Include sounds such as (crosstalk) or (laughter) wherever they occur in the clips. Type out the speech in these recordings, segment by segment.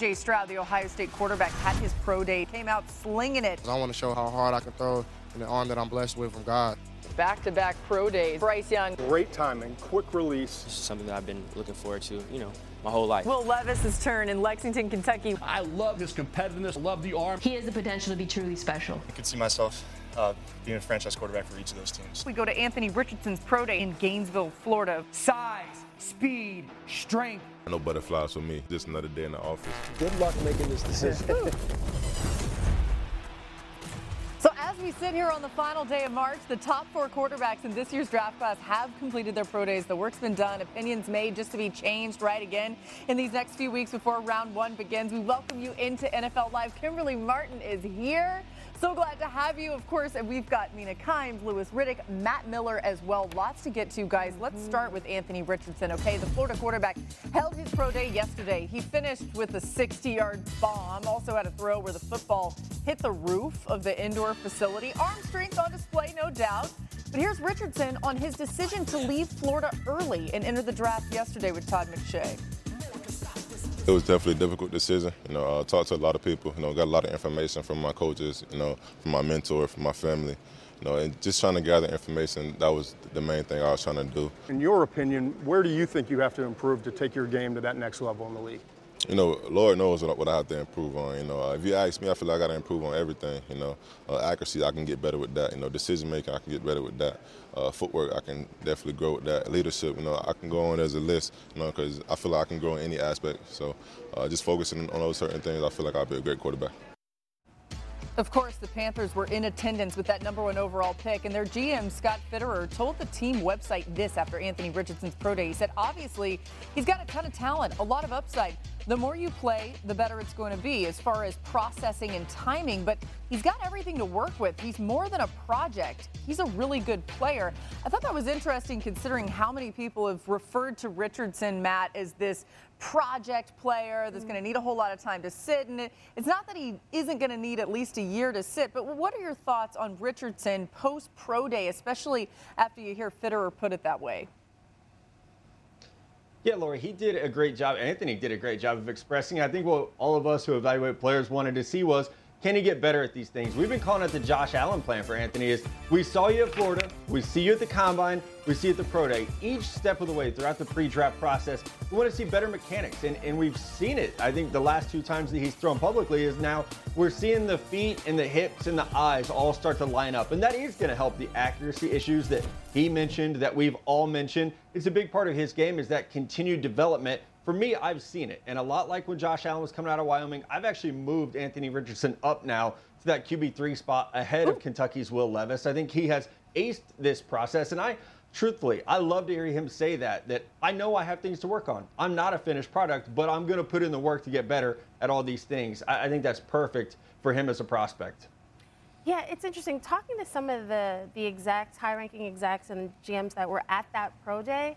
CJ Stroud, the Ohio State quarterback, had his pro day, came out slinging it. I want to show how hard I can throw in the arm that I'm blessed with from God. Back to back pro days. Bryce Young. Great timing, quick release. This is something that I've been looking forward to, you know, my whole life. Will Levis's turn in Lexington, Kentucky. I love his competitiveness, love the arm. He has the potential to be truly special. I could see myself uh, being a franchise quarterback for each of those teams. We go to Anthony Richardson's pro day in Gainesville, Florida. Size, speed, strength. No butterflies for me. Just another day in the office. Good luck making this decision. (laughs) So as we sit here on the final day of March, the top four quarterbacks in this year's draft class have completed their pro days. The work's been done, opinions made just to be changed right again in these next few weeks before round one begins. We welcome you into NFL Live. Kimberly Martin is here. So glad to have you. Of course, and we've got Mina Kimes, Louis Riddick, Matt Miller as well. Lots to get to, guys. Let's mm-hmm. start with Anthony Richardson. Okay, the Florida quarterback held his pro day yesterday. He finished with a 60-yard bomb. Also had a throw where the football hit the roof of the indoor facility. Arm strength on display, no doubt. But here's Richardson on his decision to leave Florida early and enter the draft yesterday with Todd McShay. It was definitely a difficult decision. You know, I uh, talked to a lot of people. You know, got a lot of information from my coaches. You know, from my mentor, from my family. You know, and just trying to gather information. That was the main thing I was trying to do. In your opinion, where do you think you have to improve to take your game to that next level in the league? you know, Lord knows what, I have to improve on. You know, uh, if you ask me, I feel like I got to improve on everything. You know, uh, accuracy, I can get better with that. You know, decision making, I can get better with that. Uh, footwork, I can definitely grow with that. Leadership, you know, I can go on as a list. You know, because I feel like I can grow in any aspect. So, uh, just focusing on those certain things, I feel like I'll be a great quarterback. Of course, the Panthers were in attendance with that number one overall pick, and their GM, Scott Fitterer, told the team website this after Anthony Richardson's pro day. He said, obviously, he's got a ton of talent, a lot of upside. The more you play, the better it's going to be as far as processing and timing, but he's got everything to work with. He's more than a project, he's a really good player. I thought that was interesting considering how many people have referred to Richardson, Matt, as this project player that's going to mm. need a whole lot of time to sit. And it, it's not that he isn't going to need at least a year to sit, but what are your thoughts on Richardson post pro day, especially after you hear Fitterer put it that way? Yeah, Lori, he did a great job. Anthony did a great job of expressing. I think what all of us who evaluate players wanted to see was can he get better at these things? We've been calling it the Josh Allen plan for Anthony is we saw you at Florida, we see you at the combine, we see you at the pro day. Each step of the way throughout the pre-draft process, we want to see better mechanics. And, and we've seen it. I think the last two times that he's thrown publicly is now we're seeing the feet and the hips and the eyes all start to line up. And that is going to help the accuracy issues that he mentioned, that we've all mentioned. It's a big part of his game is that continued development for me, I've seen it. And a lot like when Josh Allen was coming out of Wyoming, I've actually moved Anthony Richardson up now to that QB3 spot ahead Ooh. of Kentucky's Will Levis. I think he has aced this process. And I, truthfully, I love to hear him say that, that I know I have things to work on. I'm not a finished product, but I'm going to put in the work to get better at all these things. I, I think that's perfect for him as a prospect. Yeah, it's interesting. Talking to some of the, the execs, high ranking execs and GMs that were at that pro day,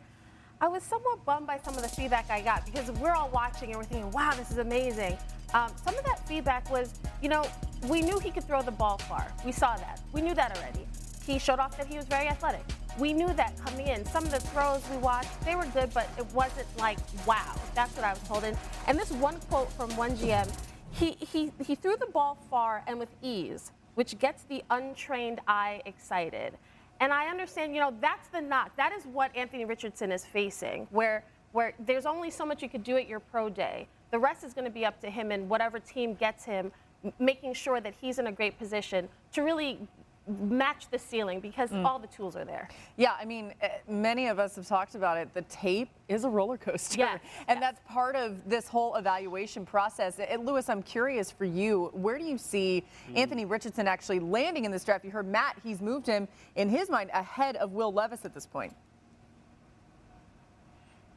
I was somewhat bummed by some of the feedback I got because we're all watching and we're thinking, wow, this is amazing. Um, some of that feedback was, you know, we knew he could throw the ball far. We saw that. We knew that already. He showed off that he was very athletic. We knew that coming in. Some of the throws we watched, they were good, but it wasn't like, wow. That's what I was told. And, and this one quote from one GM, he, he, he threw the ball far and with ease, which gets the untrained eye excited. And I understand, you know, that's the knock. That is what Anthony Richardson is facing, where where there's only so much you could do at your pro day. The rest is going to be up to him and whatever team gets him, making sure that he's in a great position to really match the ceiling because mm. all the tools are there. Yeah, I mean, eh, many of us have talked about it. The tape is a roller coaster. Yeah, (laughs) and yes. that's part of this whole evaluation process. And Louis, I'm curious for you, where do you see mm. Anthony Richardson actually landing in this draft? You heard Matt, he's moved him in his mind ahead of Will Levis at this point.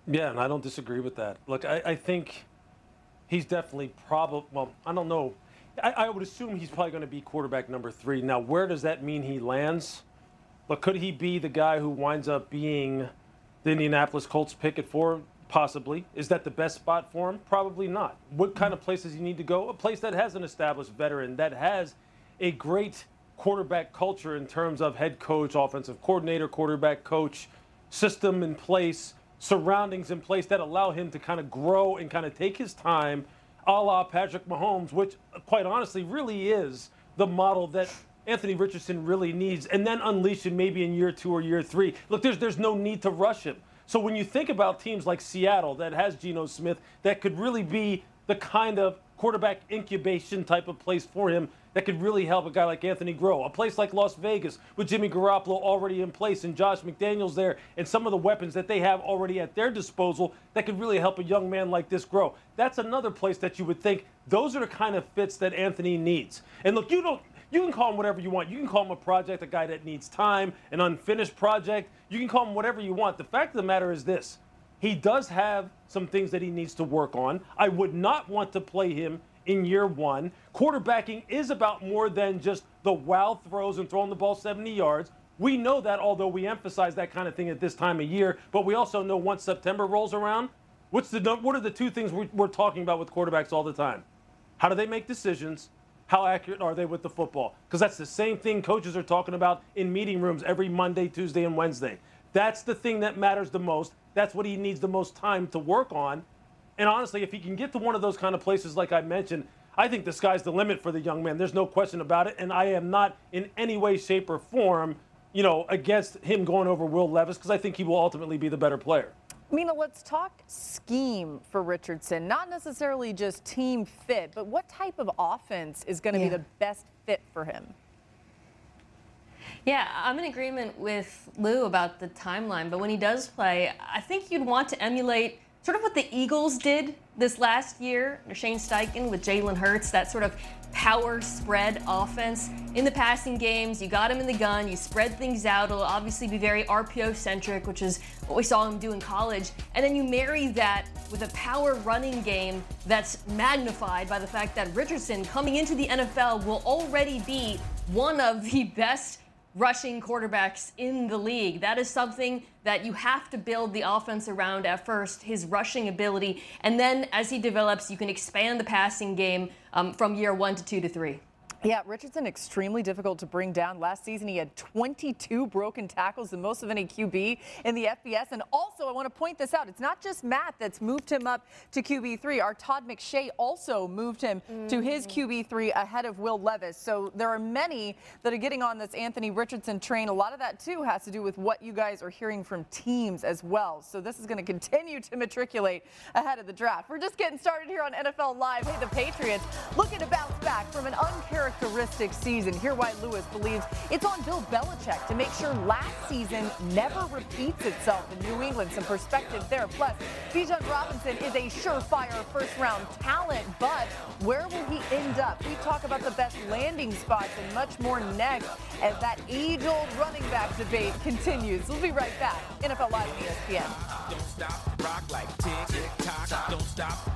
Yeah, and I don't disagree with that. Look, I, I think he's definitely probably, well, I don't know I, I would assume he's probably going to be quarterback number three. Now, where does that mean he lands? But could he be the guy who winds up being the Indianapolis Colts pick at four? Possibly. Is that the best spot for him? Probably not. What kind of places he need to go? A place that has an established veteran, that has a great quarterback culture in terms of head coach, offensive coordinator, quarterback coach, system in place, surroundings in place that allow him to kind of grow and kind of take his time, a la Patrick Mahomes, which quite honestly really is the model that Anthony Richardson really needs, and then unleash him maybe in year two or year three. Look, there's there's no need to rush him. So when you think about teams like Seattle that has Geno Smith, that could really be the kind of quarterback incubation type of place for him that could really help a guy like Anthony grow. A place like Las Vegas with Jimmy Garoppolo already in place and Josh McDaniels there and some of the weapons that they have already at their disposal that could really help a young man like this grow. That's another place that you would think those are the kind of fits that Anthony needs. And look, you don't you can call him whatever you want. You can call him a project, a guy that needs time, an unfinished project. You can call him whatever you want. The fact of the matter is this he does have some things that he needs to work on. I would not want to play him in year one. Quarterbacking is about more than just the wow throws and throwing the ball 70 yards. We know that, although we emphasize that kind of thing at this time of year. But we also know once September rolls around, what's the what are the two things we're talking about with quarterbacks all the time? How do they make decisions? How accurate are they with the football? Because that's the same thing coaches are talking about in meeting rooms every Monday, Tuesday, and Wednesday. That's the thing that matters the most. That's what he needs the most time to work on. And honestly, if he can get to one of those kind of places, like I mentioned, I think the sky's the limit for the young man. There's no question about it. And I am not in any way, shape, or form, you know, against him going over Will Levis because I think he will ultimately be the better player. Mina, let's talk scheme for Richardson. Not necessarily just team fit, but what type of offense is going to yeah. be the best fit for him? Yeah, I'm in agreement with Lou about the timeline, but when he does play, I think you'd want to emulate sort of what the Eagles did this last year under Shane Steichen with Jalen Hurts, that sort of power spread offense. In the passing games, you got him in the gun, you spread things out. It'll obviously be very RPO centric, which is what we saw him do in college. And then you marry that with a power running game that's magnified by the fact that Richardson coming into the NFL will already be one of the best rushing quarterbacks in the league. That is something that you have to build the offense around at first, his rushing ability. And then as he develops, you can expand the passing game um, from year one to two to three. Yeah, Richardson extremely difficult to bring down. Last season he had 22 broken tackles, the most of any QB in the FBS. And also, I want to point this out: it's not just Matt that's moved him up to QB three. Our Todd McShay also moved him mm-hmm. to his mm-hmm. QB three ahead of Will Levis. So there are many that are getting on this Anthony Richardson train. A lot of that too has to do with what you guys are hearing from teams as well. So this is going to continue to matriculate ahead of the draft. We're just getting started here on NFL Live. Hey, the Patriots looking to bounce back from an uncharacteristic characteristic season. Here, why Louis believes it's on Bill Belichick to make sure last season never repeats itself in New England. Some perspective there. Plus, Bijan Robinson is a surefire first round talent, but where will he end up? We talk about the best landing spots and much more next as that age old running back debate continues. We'll be right back. NFL Live on ESPN. Don't stop, rock like tick tock. Don't stop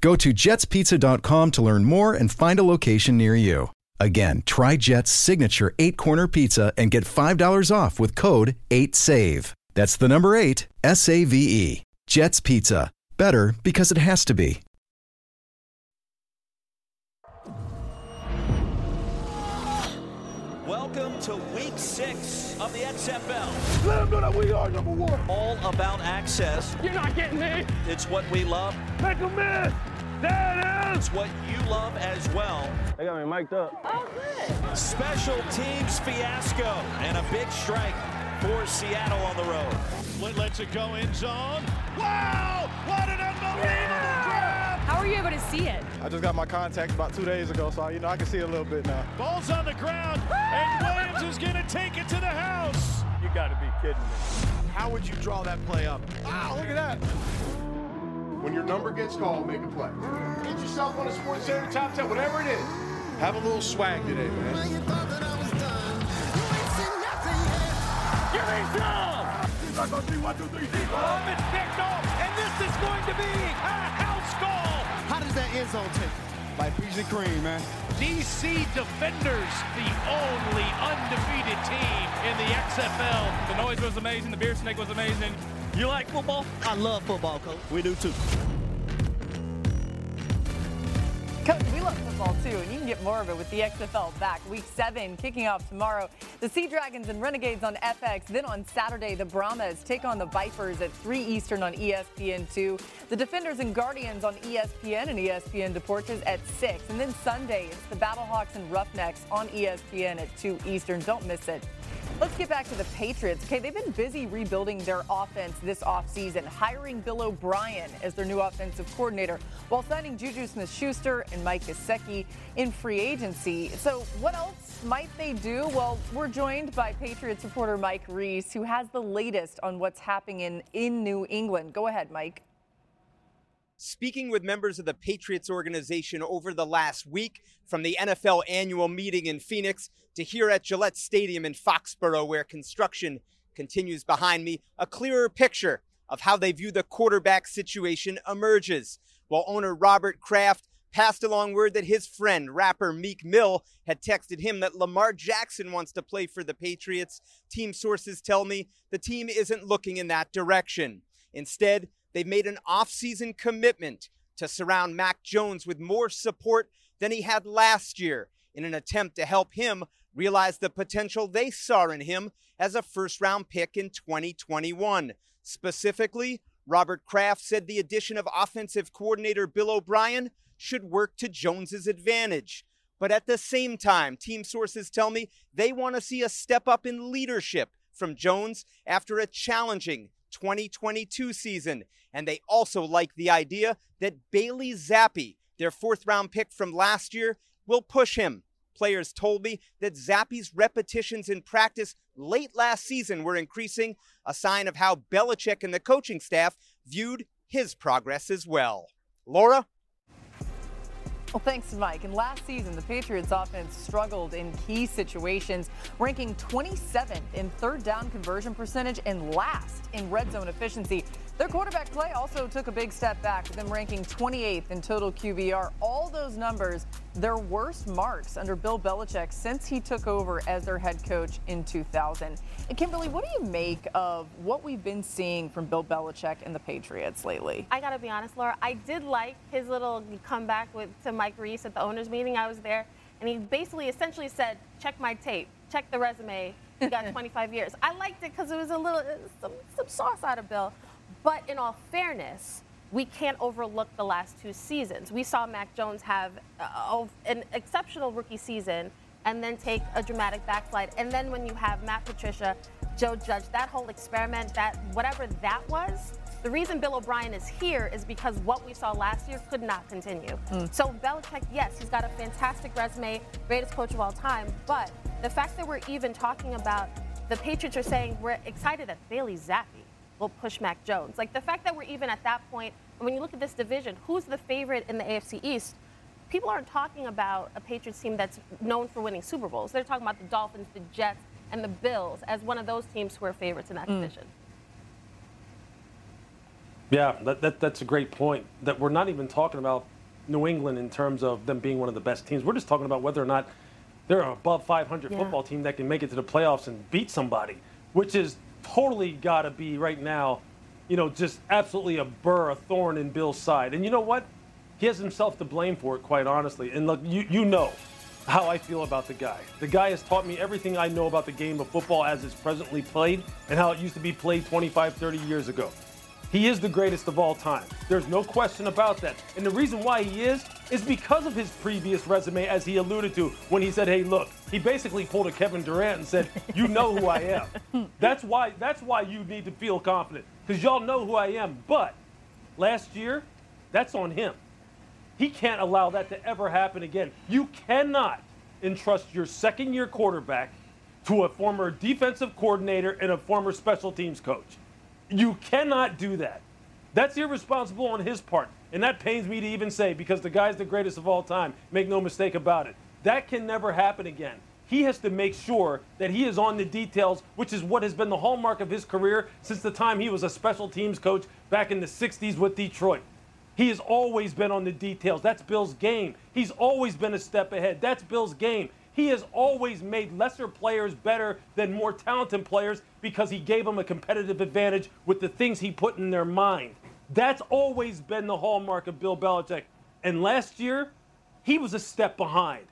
Go to jetspizza.com to learn more and find a location near you. Again, try Jet's signature eight corner pizza and get $5 off with code 8SAVE. That's the number eight, S A V E. Jet's Pizza. Better because it has to be. Welcome to week six of the XFL. Let them know that we are number one. All about access. You're not getting me. It's what we love. Make them miss. There it is. What you love as well. They got me mic'd up. Oh, good. Special teams fiasco and a big strike for Seattle on the road. Split lets it go in zone. Wow! What an unbelievable grab! How are you able to see it? I just got my contacts about two days ago, so you know I can see it a little bit now. Ball's on the ground, and Williams is going to take it to the house. You got to be kidding me. How would you draw that play up? Wow, look at that. When your number gets called, make a play. Get yourself on a Sports Center top 10, whatever it is. Have a little swag today, man. Give me some! He's not going to see one, two, three, deep. Oh, it's picked off, and this is going to be a house call. How does that end zone take? Like peaches and cream, man. DC Defenders, the only undefeated team in the XFL. The noise was amazing. The beer snake was amazing. You like football? I love football, coach. We do too. Coach, we love football too, and you can get more of it with the XFL back. Week seven kicking off tomorrow. The Sea Dragons and Renegades on FX. Then on Saturday, the Brahmas take on the Vipers at 3 Eastern on ESPN2. The Defenders and Guardians on ESPN and ESPN Deportes at 6. And then Sunday, it's the Battlehawks and Roughnecks on ESPN at 2 Eastern. Don't miss it. Let's get back to the Patriots. Okay, they've been busy rebuilding their offense this offseason, hiring Bill O'Brien as their new offensive coordinator, while signing Juju Smith Schuster and Mike Gesicki in free agency. So, what else might they do? Well, we're joined by Patriots reporter Mike Reiss, who has the latest on what's happening in, in New England. Go ahead, Mike. Speaking with members of the Patriots organization over the last week, from the NFL annual meeting in Phoenix to here at Gillette Stadium in Foxborough, where construction continues behind me, a clearer picture of how they view the quarterback situation emerges. While owner Robert Kraft passed along word that his friend, rapper Meek Mill, had texted him that Lamar Jackson wants to play for the Patriots, team sources tell me the team isn't looking in that direction. Instead, they've made an offseason commitment to surround Mac Jones with more support than he had last year in an attempt to help him realize the potential they saw in him as a first round pick in 2021. Specifically, Robert Kraft said the addition of offensive coordinator Bill O'Brien should work to Jones's advantage. But at the same time, team sources tell me they want to see a step up in leadership from Jones after a challenging 2022 season. And they also like the idea that Bailey Zappe, their fourth round pick from last year, will push him. Players told me that Zappe's repetitions in practice late last season were increasing, a sign of how Belichick and the coaching staff viewed his progress as well. Laura? Well, thanks, Mike. And last season, the Patriots offense struggled in key situations, ranking 27th in third down conversion percentage and last in red zone efficiency. Their quarterback play also took a big step back, with them ranking 28th in total QBR. All those numbers, their worst marks under Bill Belichick since he took over as their head coach in 2000. And Kimberly, what do you make of what we've been seeing from Bill Belichick and the Patriots lately? I got to be honest, Laura. I did like his little comeback with to Mike Reiss at the owners' meeting. I was there, and he basically, essentially said, "Check my tape, check the resume. You got (laughs) 25 years." I liked it because it was a little some, some sauce out of Bill. But in all fairness, we can't overlook the last two seasons. We saw Mac Jones have uh, an exceptional rookie season and then take a dramatic backslide. And then when you have Matt Patricia, Joe Judge, that whole experiment, that whatever that was, the reason Bill O'Brien is here is because what we saw last year could not continue. Mm. So Belichick, yes, he's got a fantastic resume, greatest coach of all time, but the fact that we're even talking about the Patriots are saying we're excited that Bailey Zappe will push Mac Jones. Like the fact that we're even at that point, when you look at this division, who's the favorite in the AFC East? People aren't talking about a Patriots team that's known for winning Super Bowls. They're talking about the Dolphins, the Jets, and the Bills as one of those teams who are favorites in that mm. division. Yeah, that, that, that's a great point. That we're not even talking about New England in terms of them being one of the best teams. We're just talking about whether or not they're an above 500 yeah. football team that can make it to the playoffs and beat somebody, which is totally got to be right now, you know, just absolutely a burr, a thorn in Bill's side. And you know what? He has himself to blame for it, quite honestly. And look, you, you know, how I feel about the guy. The guy has taught me everything I know about the game of football as it's presently played and how it used to be played 25, 30 years ago. He is the greatest of all time. There's no question about that. And the reason why he is is because of his previous resume, as he alluded to when he said, "Hey, look." He basically pulled a Kevin Durant and said, "You know who I am." (laughs) that's why. That's why you need to feel confident because y'all know who I am. But last year, that's on him. He can't allow that to ever happen again. You cannot entrust your second-year quarterback to a former defensive coordinator and a former special teams coach. You cannot do that. That's irresponsible on his part. And that pains me to even say because the guy's the greatest of all time. Make no mistake about it. That can never happen again. He has to make sure that he is on the details, which is what has been the hallmark of his career since the time he was a special teams coach back in the 60s with Detroit. He has always been on the details. That's Bill's game. He's always been a step ahead. That's Bill's game. He has always made lesser players better than more talented players because he gave them a competitive advantage with the things he put in their mind. That's always been the hallmark of Bill Belichick. And last year, he was a step behind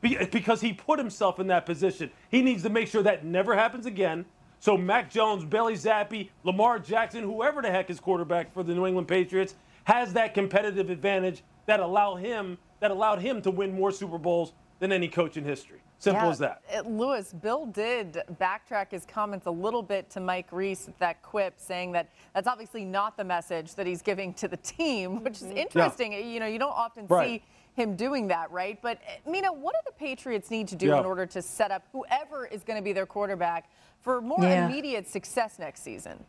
because he put himself in that position. He needs to make sure that never happens again. So Mac Jones, Bailey Zappe, Lamar Jackson, whoever the heck is quarterback for the New England Patriots, has that competitive advantage that allow him that allowed him to win more Super Bowls than any coach in history. Simple yeah, as that. It, Louis, Bill did backtrack his comments a little bit to Mike Reiss with that quip, saying that that's obviously not the message that he's giving to the team, (laughs) which is mm-hmm. interesting. Yeah. You know, you don't often right. see him doing that, right? But eh, Mina, what do the Patriots need to do yeah. in order to set up whoever is going to be their quarterback for more yeah. immediate success next season?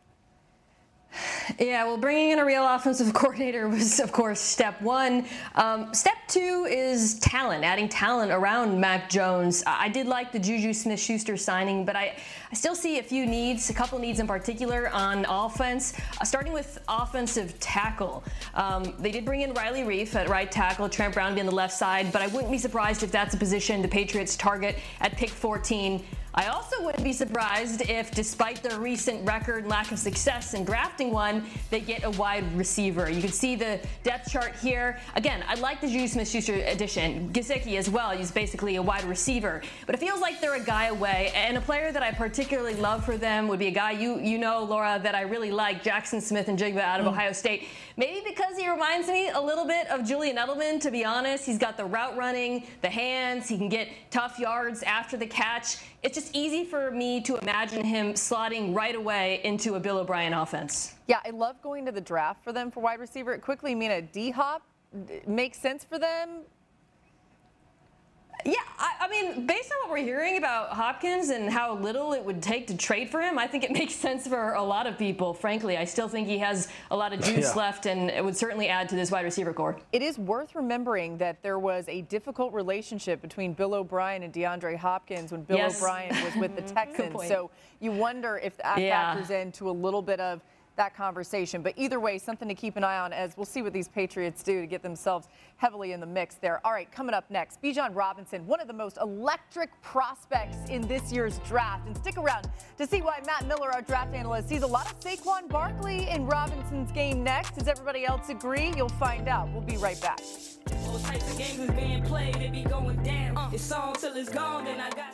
Yeah, well, bringing in a real offensive (laughs) coordinator was, of course, step one. Um, step two is talent, adding talent around Mac Jones. I did like the Juju Smith Schuster signing, but I, I still see a few needs, a couple needs in particular on offense, uh, starting with offensive tackle. Um, they did bring in Riley Reiff at right tackle, Trent Brown be on the left side, but I wouldn't be surprised if that's a position the Patriots target at pick 14. I also wouldn't be surprised if, despite their recent record and lack of success in drafting one, they get a wide receiver. You can see the depth chart here. Again, I like the Juju Smith-Schuster addition. Gesicki as well. He's basically a wide receiver, but it feels like they're a guy away. And a player that I particularly love for them would be a guy you you know, Laura, that I really like, Jackson Smith-Njigba out of mm. Ohio State. Maybe because he reminds me a little bit of Julian Edelman. To be honest, he's got the route running, the hands. He can get tough yards after the catch it's just easy for me to imagine him slotting right away into a Bill O'Brien offense. Yeah, I love going to the draft for them for wide receiver. It quickly mean a D hop makes sense for them. Yeah, I, I, mean, based on what we're hearing about Hopkins and how little it would take to trade for him, I think it (laughs) makes sense for a lot of people. Frankly, I still think he has a lot of juice (laughs) yeah. left, and it would certainly add to this wide receiver core. It is worth remembering that there was a difficult relationship between Bill O'Brien and DeAndre Hopkins when Bill yes. O'Brien was with the (laughs) Texans. so you wonder if that yeah. factors into a little bit of that conversation. But either way, something to keep an eye on as we'll see what these Patriots do to get themselves heavily in the mix there. All right, coming up next, Bijan Robinson, one of the most electric prospects in this year's draft. And stick around to see why Matt Miller, our draft analyst, sees a lot of Saquon Barkley in Robinson's game next. Does everybody else agree? You'll find out. We'll be right back. All types of games is being played, it be going down. Uh. It's on till it's gone, then I got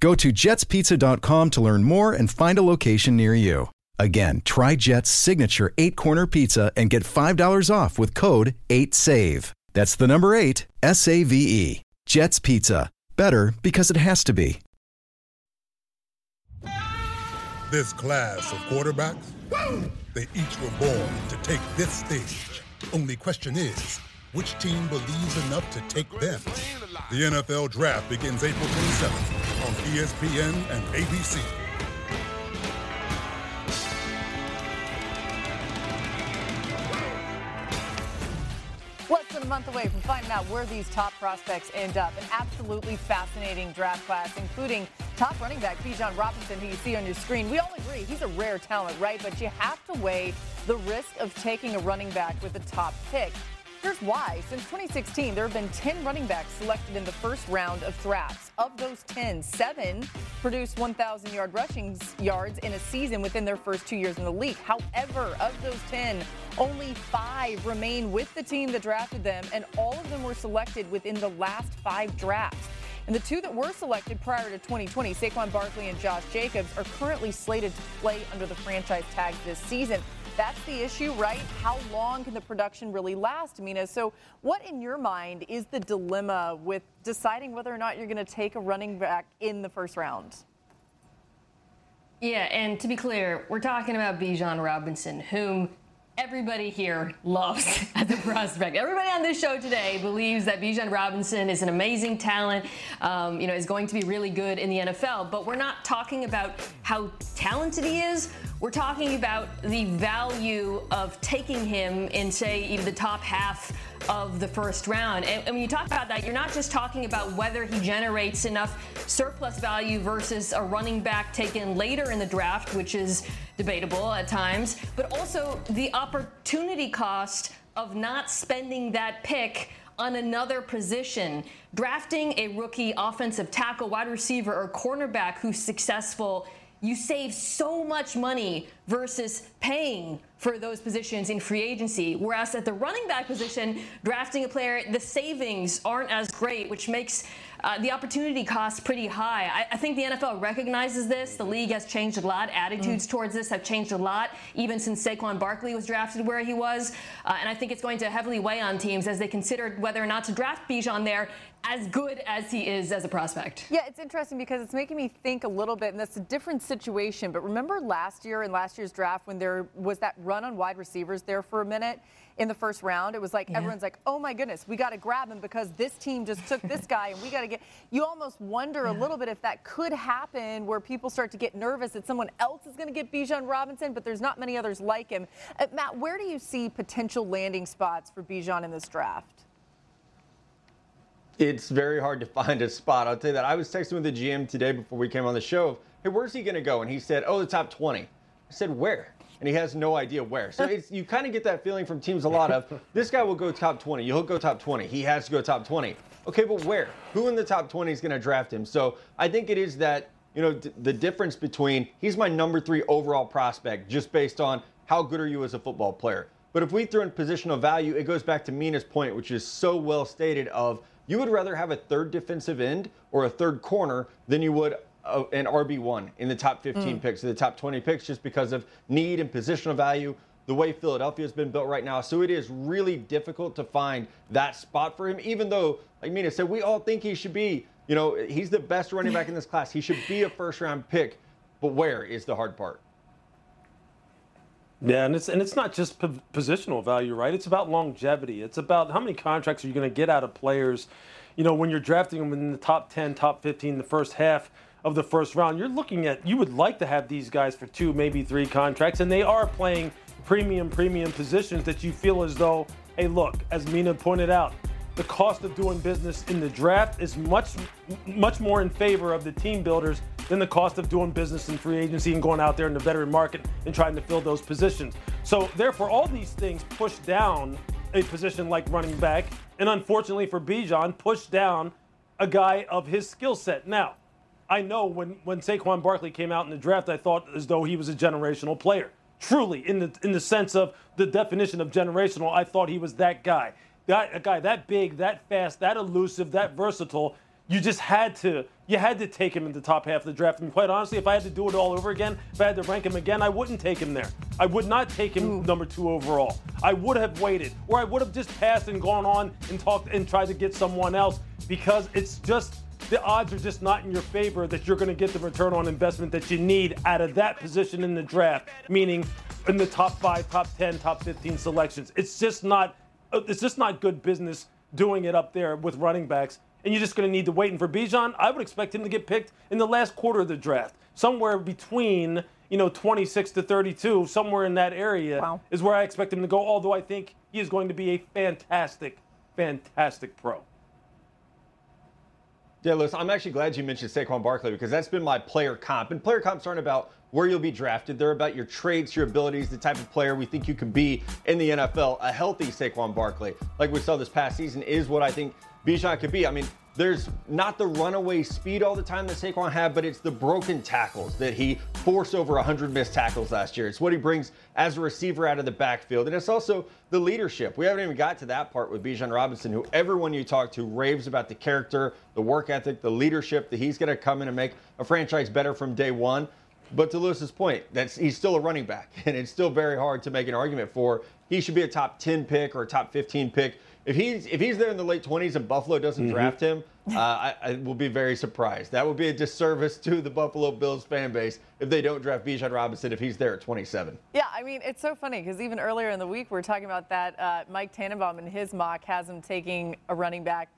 Go to jetspizza.com to learn more and find a location near you. Again, try Jet's signature eight corner pizza and get $5 off with code 8SAVE. That's the number eight, S A V E. Jet's Pizza. Better because it has to be. This class of quarterbacks, they each were born to take this stage. Only question is, which team believes enough to take them? The NFL Draft begins April 27th on ESPN and ABC. Less than a month away from finding out where these top prospects end up. An absolutely fascinating draft class, including top running back Bijan Robinson, who you see on your screen. We all agree he's a rare talent, right? But you have to weigh the risk of taking a running back with a top pick. Here's why. Since 2016, there have been 10 running backs selected in the first round of drafts. Of those 10, seven produced 1,000 yard rushing yards in a season within their first two years in the league. However, of those 10, only five remain with the team that drafted them, and all of them were selected within the last five drafts. And the two that were selected prior to 2020, Saquon Barkley and Josh Jacobs, are currently slated to play under the franchise tag this season. That's the issue, right? How long can the production really last, Mina? So, what in your mind is the dilemma with deciding whether or not you're going to take a running back in the first round? Yeah, and to be clear, we're talking about Bijan Robinson, whom everybody here loves (laughs) as a prospect. Everybody on this show today believes that Bijan Robinson is an amazing talent, um, you know, is going to be really good in the NFL. But we're not talking about how talented he is. We're talking about the value of taking him in, say, even the top half of the first round. And, and, when you talk about that, you're not just talking about whether he generates enough surplus value versus a running back taken later in the draft, which is debatable at times, but also the opportunity cost of not spending that pick on another position. Drafting a rookie offensive tackle, wide receiver, or cornerback who's successful you save so much money versus paying for those positions in free agency. Whereas at the running back position, drafting a player, the savings aren't as great, which makes uh, the opportunity cost pretty high. I, I, think the NFL recognizes this. The league has changed a lot. Attitudes mm. towards this have changed a lot, even since Saquon Barkley was drafted where he was. Uh, and I think it's going to heavily weigh on teams as they consider whether or not to draft Bijan there as good as he is as a prospect. Yeah, it's interesting because it's making me think a little bit, and that's a different situation. But remember last year in last year's draft when there was that run on wide receivers there for a minute in the first round? It was like yeah. everyone's like, oh my goodness, we got to grab him because this team just took this (laughs) guy and we got to get. You almost wonder yeah. a little bit if that could happen where people start to get nervous that someone else is going to get Bijan Robinson, but there's not many others like him. Uh, Matt, where do you see potential landing spots for Bijan in this draft? It's very hard to (laughs) find a spot. I'll tell you that. I was texting with the GM today before we came on the show. Hey, where's he going to go? And he said, oh, the top 20. I said, where? And he has no idea where. So it's, you kind of get that feeling from teams a lot of (laughs) this guy will go top 20. He'll go top 20. He has to go top 20. Okay, but where? Who in the top 20 is going to draft him? So I think it is that, you know, d- the difference between he's my number three overall prospect just based on how good are you as a football player. But if we throw in positional value, it goes back to Mina's point, which is so well stated of – you would rather have a third defensive end or a third corner than you would a, an RB1 in the top 15 mm. picks or the top 20 picks just because of need and positional value, the way Philadelphia has been built right now. So it is really difficult to find that spot for him, even though, like Mina said, we all think he should be, you know, he's the best running back in this class. He should be a first round pick. But where is the hard part? Yeah, and it's and it's not just positional value, right? It's about longevity. It's about how many contracts are you going to get out of players. You know, when you're drafting them in the top 10, top 15, the first half of the first round, you're looking at you would like to have these guys for two, maybe three contracts, and they are playing premium, premium positions that you feel as though, hey, look, as Mina pointed out, the cost of doing business in the draft is much much more in favor of the team builders than the cost of doing business in free agency and going out there in the veteran market and trying to fill those positions. So therefore all these things push down a position like running back and unfortunately for Bijan push down a guy of his skill set. Now, I know when when Saquon Barkley came out in the draft I thought as though he was a generational player. Truly in the in the sense of the definition of generational, I thought he was that guy that a guy that big, that fast, that elusive, that versatile, you just had to you had to take him in the top half of the draft. And quite honestly, if I had to do it all over again, if I had to rank him again, I wouldn't take him there. I would not take him Ooh. number two overall. I would have waited, or I would have just passed and gone on and talked and tried to get someone else because it's just the odds are just not in your favor that you're going to get the return on investment that you need out of that position in the draft, meaning in the top five, top 10, top 15 selections. It's just not, uh, it's just not good business doing it up there with running backs. And you're just going to need to wait. And for Bijan, I would expect him to get picked in the last quarter of the draft, somewhere between you know 26 to 32, somewhere in that area wow. is where I expect him to go. Although I think he is going to be a fantastic, fantastic pro. Yeah, listen, I'm actually glad you mentioned Saquon Barkley because that's been my player comp. And player comps aren't about where you'll be drafted. They're about your traits, your abilities, the type of player we think you can be in the NFL. A healthy Saquon Barkley, like we saw this past season, is what I think Bijan could be. I mean, there's not the runaway speed all the time that Saquon had, but it's the broken tackles that he forced over 100 missed tackles last year. It's what he brings as a receiver out of the backfield. And it's also the leadership. We haven't even got to that part with Bijan Robinson, who everyone you talk to raves about the character, the work ethic, the leadership, that he's going to come in and make a franchise better from day one. But to Louis's point, that's he's still a running back, (laughs) and it's still very hard to make an argument for he should be a top 10 pick or a top 15 pick if he's if he's there in the late 20s and Buffalo doesn't mm-hmm. draft him, uh, I, I, will be very surprised. That would be a disservice to the Buffalo Bills fan base if they don't draft Bijan Robinson if he's there at 27. Yeah, I mean it's so funny because even earlier in the week we are talking about that uh, Mike Tannenbaum in his mock has him taking a running back,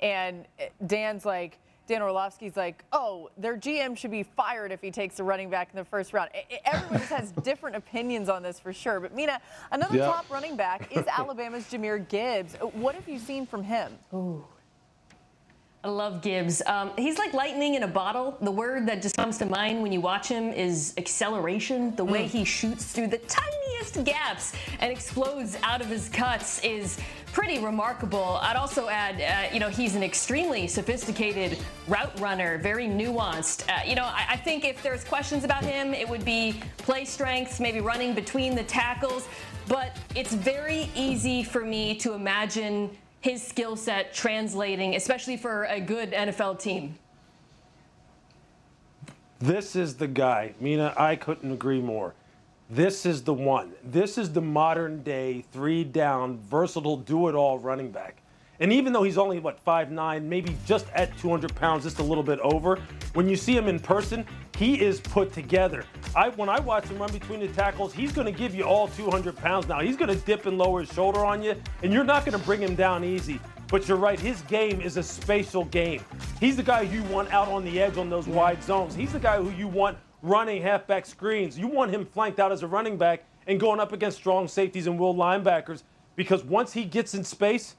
and Dan's like Dan Orlovsky's like, oh, their GM should be fired if he takes a running back in the first round. Everyone just has (laughs) different opinions on this for sure. But Mina, another yep. top running back is (laughs) Alabama's Jahmyr Gibbs. What have you seen from him? Ooh. I love Gibbs. Um, he's like lightning in a bottle. The word that just comes to mind when you watch him is acceleration. The way mm. he shoots through the tiniest gaps and explodes out of his cuts is pretty remarkable. I'd also add, uh, you know, he's an extremely sophisticated route runner, very nuanced. Uh, you know, I, I think if there's questions about him, it would be play strengths, maybe running between the tackles. But it's very easy for me to imagine his skill set translating, especially for a good NFL team? This is the guy. Mina, I couldn't agree more. This is the one. This is the modern day three down, versatile, do it all running back. And even though he's only, what, 5'9, maybe just at 200 pounds, just a little bit over, when you see him in person, he is put together. I, when I watch him run between the tackles, he's going to give you all 200 pounds now. He's going to dip and lower his shoulder on you, and you're not going to bring him down easy. But you're right, his game is a spatial game. He's the guy you want out on the edge on those wide zones. He's the guy who you want running halfback screens. You want him flanked out as a running back and going up against strong safeties and will linebackers because once he gets in space,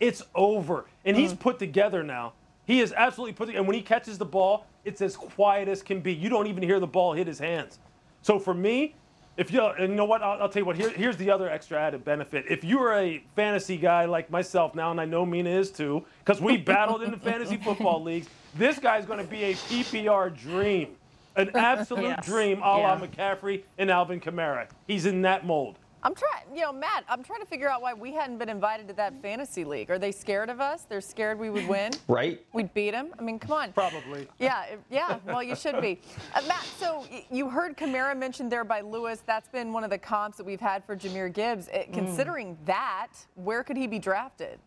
it's over. And he's mm. put together now. He is absolutely put together. And when he catches the ball, it's as quiet as can be. You don't even hear the ball hit his hands. So for me, if you and you know what, I'll, I'll tell you what. Here, here's the other extra added benefit. If you're a fantasy guy like myself now, and I know Mina is too, because we battled in the fantasy (laughs) football leagues, this guy's going to be a PPR dream, an (laughs) absolute yes. dream, a la yeah. McCaffrey and Alvin Kamara. He's in that mold. I'm trying, you know, Matt, I'm trying to figure out why we hadn't been invited to that fantasy league. Are they scared of us? They're scared we would win? (laughs) right. We'd beat them? I mean, come on. Probably. Yeah, yeah, well, you should be. (laughs) Uh, Matt, so you heard Kamara mentioned there by Louis. That's been one of the comps that we've had for Jahmyr Gibbs. Uh, mm. Considering that, where could he be drafted?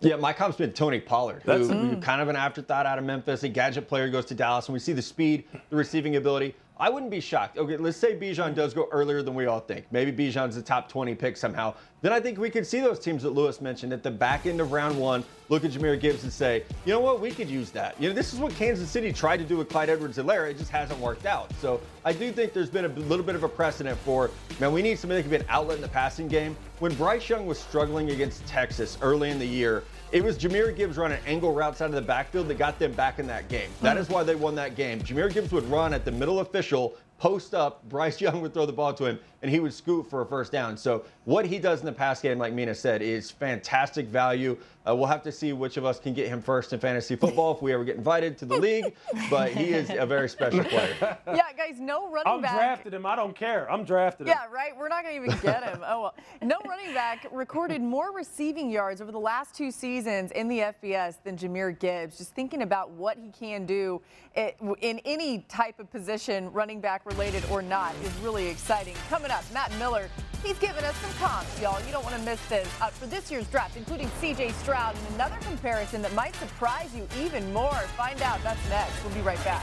Yeah, my comp's been Tony Pollard, who, mm. kind of an afterthought out of Memphis. A gadget player goes to Dallas, and we see the speed, the receiving ability. I wouldn't be shocked. Okay, let's say Bijan does go earlier than we all think. Maybe Bijan's the top 20 pick somehow. Then I think we could see those teams that Louis mentioned at the back end of round one look at Jahmyr Gibbs and say, you know what, we could use that. You know, this is what Kansas City tried to do with Clyde Edwards-Helaire. It just hasn't worked out. So I do think there's been a little bit of a precedent for, man, we need somebody that can be an outlet in the passing game. When Bryce Young was struggling against Texas early in the year, it was Jahmyr Gibbs running angle routes out of the backfield that got them back in that game. That is why they won that game. Jahmyr Gibbs would run at the middle official post up, Bryce Young would throw the ball to him, and he would scoot for a first down. So what he does in the pass game, like Mina said, is fantastic value. Uh, we'll have to see which of us can get him first in fantasy football if we ever get invited to the league. But he is a very special player. (laughs) Yeah, guys, no running I'm back. I'm drafted him. I don't care. I'm drafted him. Yeah, right. We're not going to even get him. Oh well. No running back recorded more receiving yards over the last two seasons in the FBS than Jahmyr Gibbs. Just thinking about what he can do in any type of position, running back related or not, is really exciting. Coming up, Matt Miller He's given us some comps, y'all. You don't want to miss this. Uh, for this year's draft, including CJ Stroud and another comparison that might surprise you even more. Find out. That's next. We'll be right back.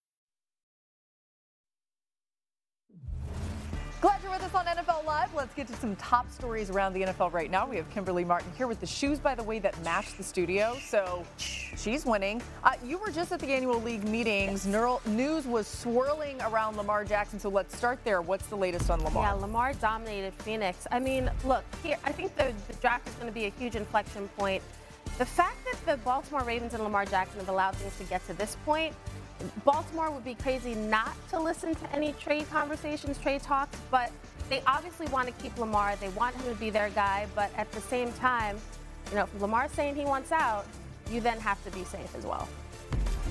Get to some top stories around the NFL right now. We have Kimberly Martin here with the shoes, by the way, that match the studio. So she's winning. Uh, you were just at the annual league meetings. Neural, news was swirling around Lamar Jackson. So let's start there. What's the latest on Lamar? Yeah, Lamar dominated Phoenix. I mean, look, here, I think the, the draft is going to be a huge inflection point. The fact that the Baltimore Ravens and Lamar Jackson have allowed things to get to this point Baltimore would be crazy not to listen to any trade conversations, trade talks, but they obviously want to keep Lamar. They want him to be their guy, but at the same time, you know, if Lamar's saying he wants out, you then have to be safe as well.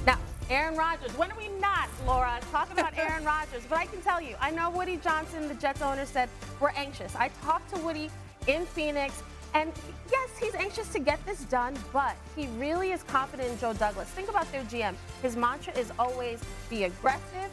Now, Aaron Rodgers. When are we not, Laura, talking about (laughs) Aaron Rodgers? But I can tell you, I know Woody Johnson, the Jets owner, said we're anxious. I talked to Woody in Phoenix. And yes, he's anxious to get this done, but he really is confident in Joe Douglas. Think about their GM. His mantra is always be aggressive,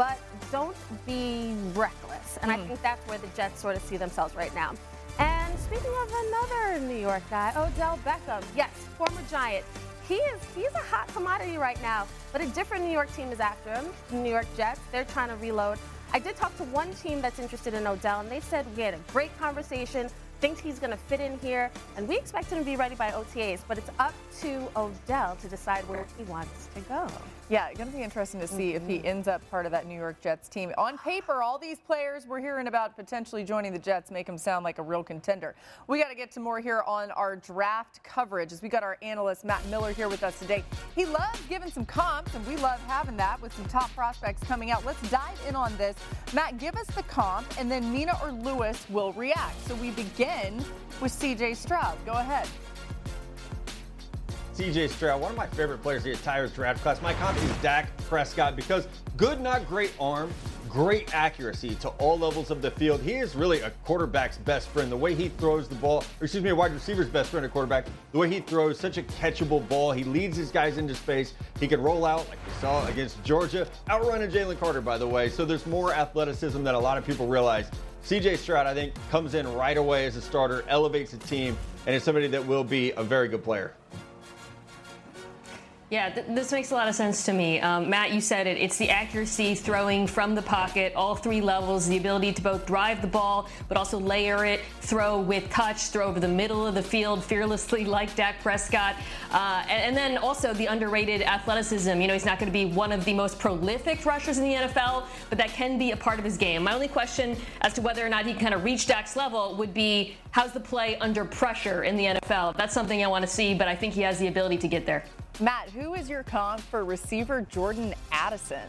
but don't be reckless. And mm. I hmm. think that's where the Jets sort of see themselves right now. And speaking of another New York guy, Odell Beckham, yes, former Giant. He is he's a hot commodity right now, but a different New York team is after him, the New York Jets. They're trying to reload. I did talk to one team that's interested in Odell, and they said we had a great conversation thinks he's going to fit in here, and we expect him to be ready by OTAs, but it's up to Odell to decide where he wants to go. Yeah, it's going to be interesting to see mm-hmm. if he mm-hmm. ends up part of that New York Jets team. On paper, all these players we're hearing about potentially joining the Jets make him sound like a real contender. We got to get to more here on our draft coverage as we got our analyst Matt Miller here with us today. He loves giving some comps, and we love having that with some top prospects coming out. Let's dive in on this. Matt, give us the comp, and then Mina or Louis will react. So we begin with CJ Stroud. Go ahead. CJ Stroud, one of my favorite players in the entire draft class. My comp is Dak Prescott because good, not great arm, great accuracy to all levels of the field. He is really a quarterback's best friend. The way he throws the ball, or excuse me, a wide receiver's best friend, a quarterback. The way he throws such a catchable ball. He leads his guys into space. He can roll out like we saw against Georgia, outrunning Jalen Carter, by the way. So there's more athleticism than a lot of people realize. CJ Stroud, I think, comes in right away as a starter, elevates the team, and is somebody that will be a very good player. Yeah, th- this makes a lot of sense to me. Um, Matt, you said it. It's the accuracy, throwing from the pocket, all three levels, the ability to both drive the ball, but also layer it, throw with touch, throw over the middle of the field fearlessly like Dak Prescott. Uh, and, and, then also the underrated athleticism. You know, he's not going to be one of the most prolific rushers in the NFL, but that can be a part of his game. My only question as to whether or not he can kind of reach Dak's level would be how's the play under pressure in the NFL? That's something I want to see, but I think he has the ability to get there. Matt, who is your comp for receiver Jordan Addison?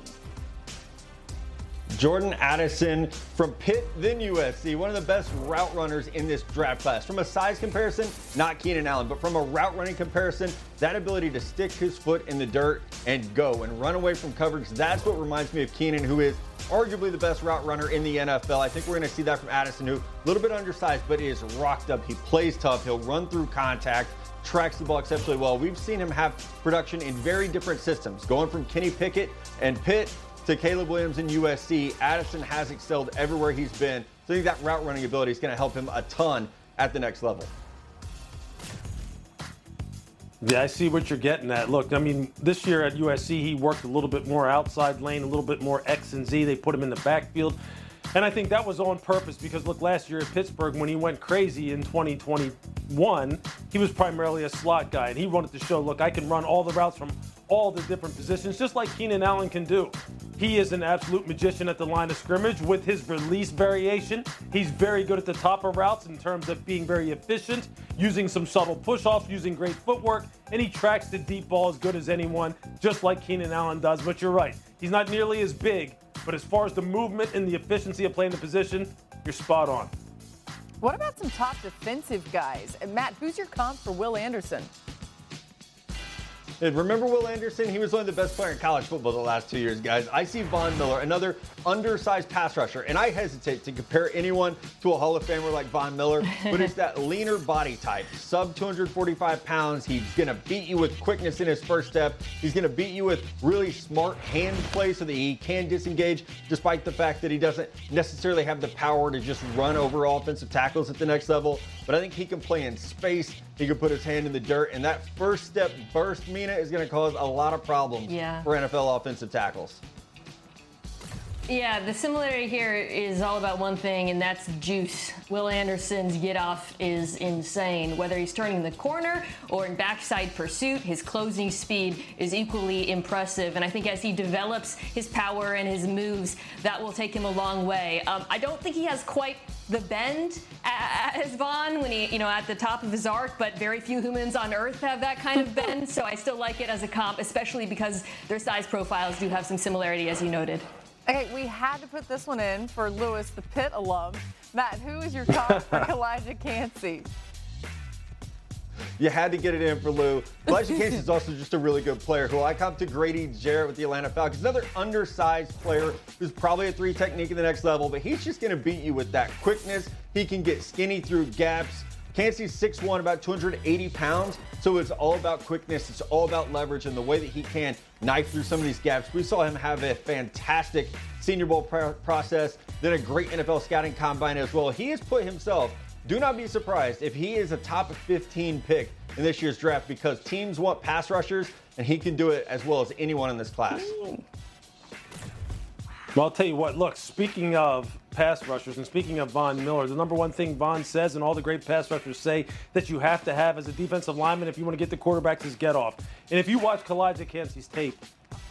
Jordan Addison from Pitt, then USC, one of the best route runners in this draft class. From a size comparison, not Keenan Allen, but from a route running comparison, that ability to stick his foot in the dirt and go and run away from coverage, that's what reminds me of Keenan, who is arguably the best route runner in the NFL. I think we're going to see that from Addison, who a little bit undersized, but is rocked up. He plays tough. He'll run through contact tracks the ball exceptionally well. We've seen him have production in very different systems, going from Kenny Pickett and Pitt to Caleb Williams in USC. Addison has excelled everywhere he's been. So I think that route running ability is going to help him a ton at the next level. Yeah, I see what you're getting at. Look, I mean, this year at USC, he worked a little bit more outside lane, a little bit more X and Z. They put him in the backfield. And I think that was on purpose because look, last year at Pittsburgh, when he went crazy in 2021, he was primarily a slot guy, and he wanted to show, look, I can run all the routes from all the different positions, just like Keenan Allen can do. He is an absolute magician at the line of scrimmage with his release variation. He's very good at the top of routes in terms of being very efficient, using some subtle push offs, using great footwork, and he tracks the deep ball as good as anyone, just like Keenan Allen does. But you're right, he's not nearly as big, but as far as the movement and the efficiency of playing the position, you're spot on. What about some top defensive guys? Matt, who's your comp for Will Anderson? Remember Will Anderson? He was one of the best players in college football the last two years, guys. I see Von Miller, another undersized pass rusher, and I hesitate to compare anyone to a Hall of Famer like Von Miller, but it's that (laughs) leaner body type, sub 245 pounds. He's gonna beat you with quickness in his first step. He's gonna beat you with really smart hand play so that he can disengage, despite the fact that he doesn't necessarily have the power to just run over offensive tackles at the next level. But I think he can play in space. He can put his hand in the dirt, and that first step burst, Mina, is going to cause a lot of problems Yeah. for NFL offensive tackles. Yeah, the similarity here is all about one thing, and that's juice. Will Anderson's get off is insane. Whether he's turning the corner or in backside pursuit, his closing speed is equally impressive. And I think as he develops his power and his moves, that will take him a long way. Um, I don't think he has quite the bend a- as Von when he, you know, at the top of his arc, but very few humans on earth have that kind of bend. so I still like it as a comp, especially because their size profiles do have some similarity, as you noted. Okay, we had to put this one in for Louis, the Pitt alum. Matt, who is your comp for (laughs) Calijah Kancey? You had to get it in for Lou. Elijah Case is also just a really good player who I come to Grady Jarrett with the Atlanta Falcons. Another undersized player who's probably a three technique at the next level, but he's just going to beat you with that quickness. He can get skinny through gaps. Kancey's 6'1, about 280 pounds. So it's all about quickness. It's all about leverage and the way that he can knife through some of these gaps. We saw him have a fantastic Senior Bowl pro- process, then a great NFL scouting combine as well. He has put himself do not be surprised if he is a top 15 pick in this year's draft because teams want pass rushers and he can do it as well as anyone in this class. Well, I'll tell you what. Look, speaking of pass rushers and speaking of Von Miller, the number one thing Von says and all the great pass rushers say that you have to have as a defensive lineman if you want to get the quarterbacks is get off. And if you watch Calijah Kancey's tape,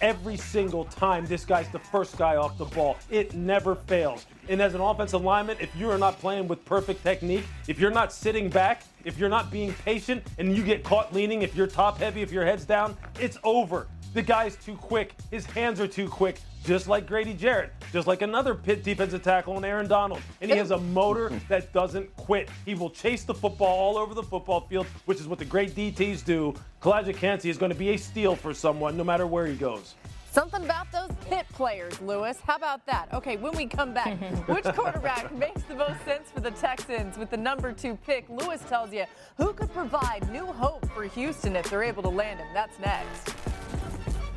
every single time this guy's the first guy off the ball. It never fails. And as an offensive lineman, if you are not playing with perfect technique, if you're not sitting back, if you're not being patient and you get caught leaning, if you're top heavy, if your head's down, it's over. The guy's too quick. His hands are too quick, just like Grady Jarrett, just like another Pitt defensive tackle in Aaron Donald. And he has a motor that doesn't quit. He will chase the football all over the football field, which is what the great DTs do. Calijah Kancey is going to be a steal for someone, no matter where he goes. Something about those Pitt players, Louis. How about that? Okay, when we come back, (laughs) which quarterback makes the most sense for the Texans with the number two pick? Louis tells you who could provide new hope for Houston if they're able to land him. That's next.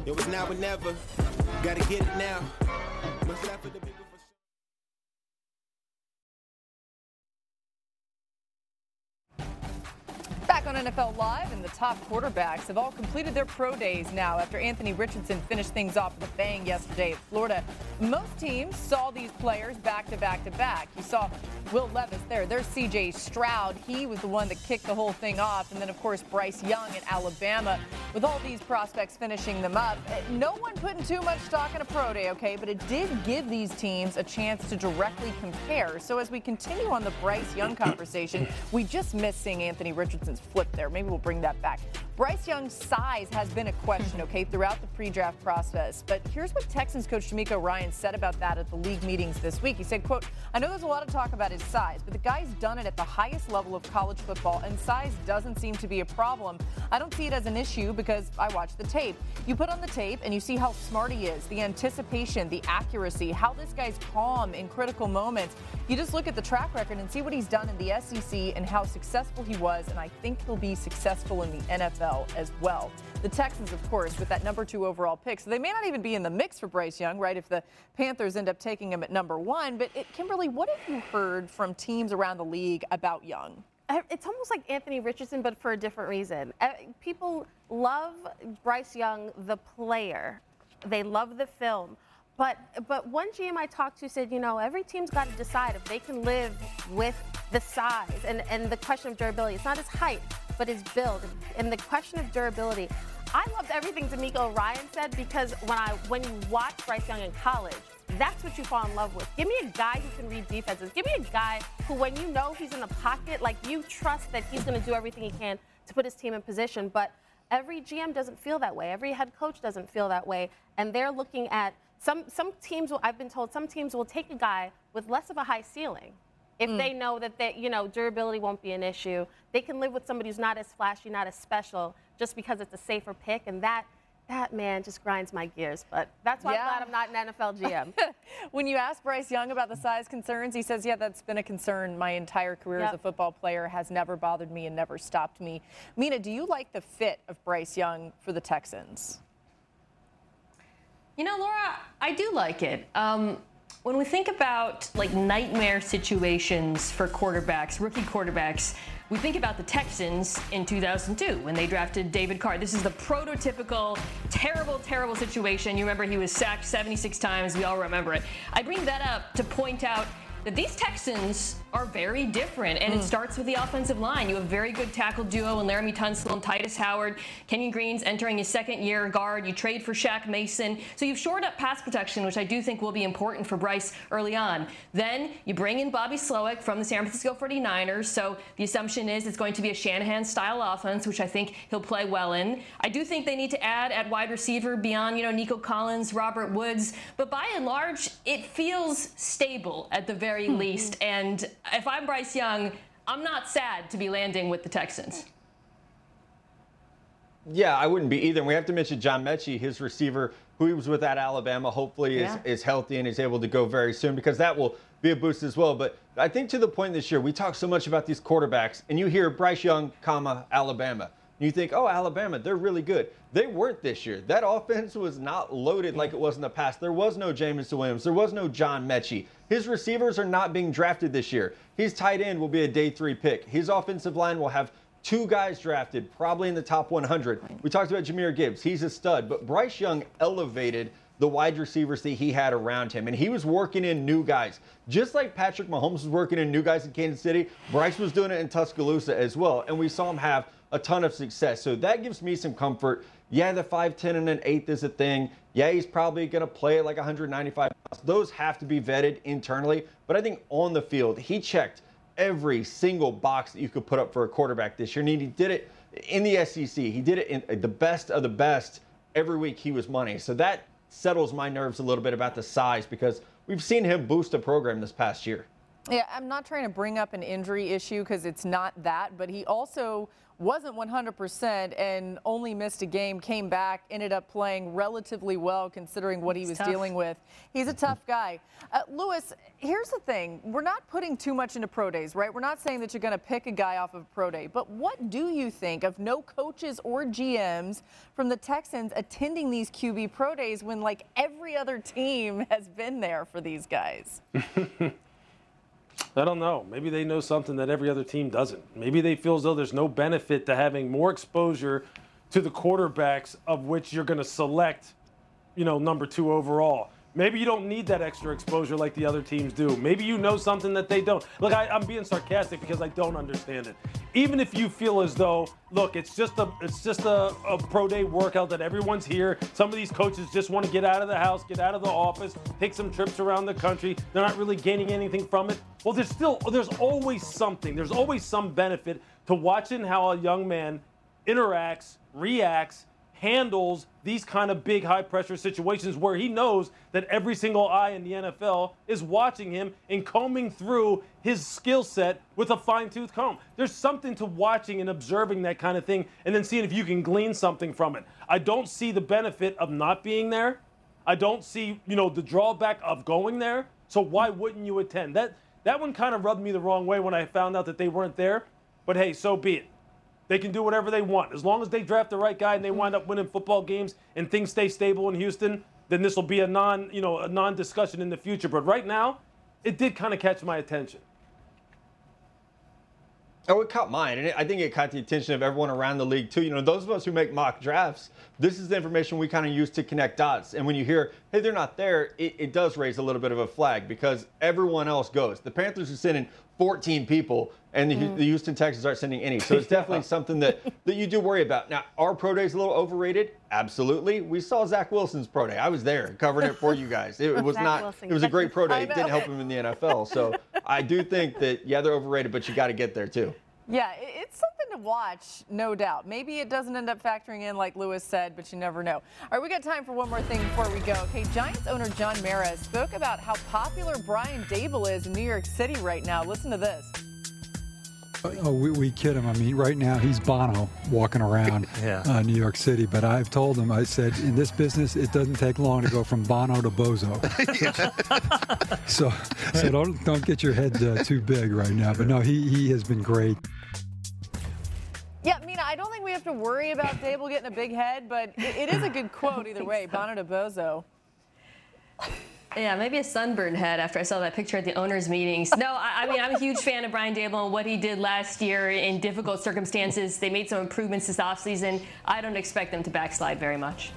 It was now or never. Gotta get it now. Back on NFL Live, and the top quarterbacks have all completed their pro days now after Anthony Richardson finished things off with a bang yesterday at Florida. Most teams saw these players back to back to back. You saw Will Levis there. There's CJ Stroud. He was the one that kicked the whole thing off. And then, of course, Bryce Young at Alabama. With all these prospects finishing them up, eh, no one putting too much stock in a pro day, okay? But it did give these teams a chance to directly compare. So as we continue on the Bryce Young conversation, we just missed seeing Anthony Richardson's flip there. Maybe we'll bring that back. Bryce Young's size has been a question, (laughs) okay, throughout the pre-draft process. But here's what Texans coach DeMeco Ryan said about that at the league meetings this week. He said, quote, I know there's a lot of talk about his size, but the guy's done it at the highest level of college football, and size doesn't seem to be a problem. I don't see it as an issue because I watch the tape. You put on the tape and you see how smart he is, the anticipation, the accuracy, how this guy's calm in critical moments. You just look at the track record and see what he's done in the SEC and how successful he was, and I think he'll be successful in the NFL as well. The Texans, of course, with that number two overall pick, so they may not even be in the mix for Bryce Young, right? If the Panthers end up taking him at number one. But it, Kimberly, what have you heard from teams around the league about Young? Uh, It's almost like Anthony Richardson, but for a different reason. Uh, People love Bryce Young, the player. They love the film. But but one GM I talked to said, you know, every team's got to decide if they can live with the size and, and the question of durability. It's not his height, but his build. And the question of durability. I loved everything DeMeco Ryan said because when I when you watch Bryce Young in college, that's what you fall in love with. Give me a guy who can read defenses. Give me a guy who, when you know he's in the pocket, like you trust that he's going to do everything he can to put his team in position. But every GM doesn't feel that way. Every head coach doesn't feel that way, and they're looking at some some teams. Will, I've been told some teams will take a guy with less of a high ceiling. If Mm. they know that they, you know, durability won't be an issue, they can live with somebody who's not as flashy, not as special, just because it's a safer pick, and that that man just grinds my gears. But that's why Yeah. I'm glad I'm not an NFL GM. (laughs) when you ask Bryce Young about the size concerns, he says, "Yeah, that's been a concern my entire career as a football player. Has never bothered me and never stopped me." Mina, do you like the fit of Bryce Young for the Texans? You know, Laura, I do like it. Um, when we think about like nightmare situations for quarterbacks, rookie quarterbacks, we think about the Texans in 2002 when they drafted David Carr. This is the prototypical terrible, terrible situation. You remember he was sacked 76 times. We all remember it. I bring that up to point out that these Texans are very different, and it mm. starts with the offensive line. You have a very good tackle duo in Laremy Tunsil and Tytus Howard. Kenyon Green's entering his second year guard. You trade for Shaq Mason. So you've shored up pass protection, which I do think will be important for Bryce early on. Then you bring in Bobby Slowik from the San Francisco 49ers. So the assumption is it's going to be a Shanahan style offense, which I think he'll play well in. I do think they need to add at wide receiver beyond, you know, Nico Collins, Robert Woods. But by and large, it feels stable at the very hmm. least. And if I'm Bryce Young, I'm not sad to be landing with the Texans. Yeah, I wouldn't be either. And we have to mention John Metchie, his receiver, who he was with at Alabama, hopefully Yeah. is, is healthy and is able to go very soon because that will be a boost as well. But I think to the point this year, we talk so much about these quarterbacks, and you hear Bryce Young, comma, Alabama. You think, oh, Alabama, they're really good. They weren't this year. That offense was not loaded like it was in the past. There was no Jameson Williams. There was no John Metchie. His receivers are not being drafted this year. His tight end will be a day three pick. His offensive line will have two guys drafted, probably in the top 100. We talked about Jahmyr Gibbs. He's a stud, but Bryce Young elevated the wide receivers that he had around him, and he was working in new guys. Just like Patrick Mahomes was working in new guys in Kansas City, Bryce was doing it in Tuscaloosa as well, and we saw him have a ton of success. So that gives me some comfort. Yeah, the 5'10 and an eighth is a thing. Yeah, he's probably going to play at like 195 pounds. Those have to be vetted internally, but I think on the field, he checked every single box that you could put up for a quarterback this year. And he did it in the SEC. He did it in uh, the best of the best. Every week he was money. So that settles my nerves a little bit about the size because we've seen him boost a program this past year. Yeah, I'm not trying to bring up an injury issue because it's not that, but he also wasn't 100% and only missed a game, came back, ended up playing relatively well considering what he was tough. dealing with. He's a tough guy. Uh, Louis, here's the thing we're not putting too much into pro days, right? We're not saying that you're going to pick a guy off of a pro day, but what do you think of no coaches or GMs from the Texans attending these QB pro days when, like, every other team (laughs) has been there for these guys? (laughs) I don't know. Maybe they know something that every other team doesn't. Maybe they feel as though there's no benefit to having more exposure to the quarterbacks of which you're going to select, you know, number two overall. Maybe you don't need that extra exposure like the other teams do. Maybe you know something that they don't. Look, I, I'm being sarcastic because I don't understand it. Even if you feel as though, look, it's just a it's just a, a pro day workout that everyone's here. Some of these coaches just want to get out of the house, get out of the office, take some trips around the country. They're not really gaining anything from it. Well, there's still there's always something. There's always some benefit to watching how a young man interacts, reacts, handles these kind of big high pressure situations where he knows that every single eye in the NFL is watching him and combing through his skill set with a fine tooth comb. There's something to watching and observing that kind of thing and then seeing if you can glean something from it. I don't see the benefit of not being there. I don't see, you know, the drawback of going there. So why wouldn't you attend? That that one kind of rubbed me the wrong way when I found out that they weren't there. But hey, so be it. They can do whatever they want. As long as they draft the right guy and they mm-hmm. wind up winning football games and things stay stable in Houston, then this will be a non, you know, a non-discussion in the future. But right now, it did kind of catch my attention. Oh, it caught mine, and it, I think it caught the attention of everyone around the league too. You know, those of us who make mock drafts, this is the information we kind of use to connect dots. And when you hear, "Hey, they're not there," it, it does raise a little bit of a flag because everyone else goes. The Panthers are sending 14 people, and the, Mm. the Houston Texans aren't sending any. So it's (laughs) definitely something that, that you do worry about. Now, our pro day is a little overrated. Absolutely. We saw Zach Wilson's pro day. I was there covering it for you guys. It was (laughs) not. Wilson. It was a great pro day. It didn't help him in the NFL. So (laughs) I do think that yeah, they're overrated, but you got to get there too. Yeah, it's something to watch, no doubt. Maybe it doesn't end up factoring in, like Louis said, but you never know. All right, we got time for one more thing before we go. Okay, Giants owner John Mara spoke about how popular Brian Daboll is in New York City right now. Listen to this. Oh, we, we kid him. I mean, right now he's Bono walking around (laughs) uh, New York City. But I've told him, I said, in this business, it doesn't take long to go from Bono to Bozo. (laughs) (laughs) so, so don't don't get your head uh, too big right now. But no, he he has been great. Yeah, Mina, I don't think we have to worry about Daboll getting a big head, but it, it is a good quote either way. Bono to Bozo. Yeah, maybe a sunburned head after I saw that picture at the owners' meetings. No, I, I, mean, I'm a huge fan of Brian Daboll and what he did last year in difficult circumstances. They made some improvements this offseason. I don't expect them to backslide very much.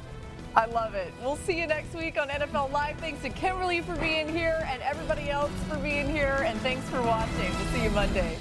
I love it. We'll see you next week on NFL Live. Thanks to Kimberly for being here and everybody else for being here. And thanks for watching. We'll see you Monday.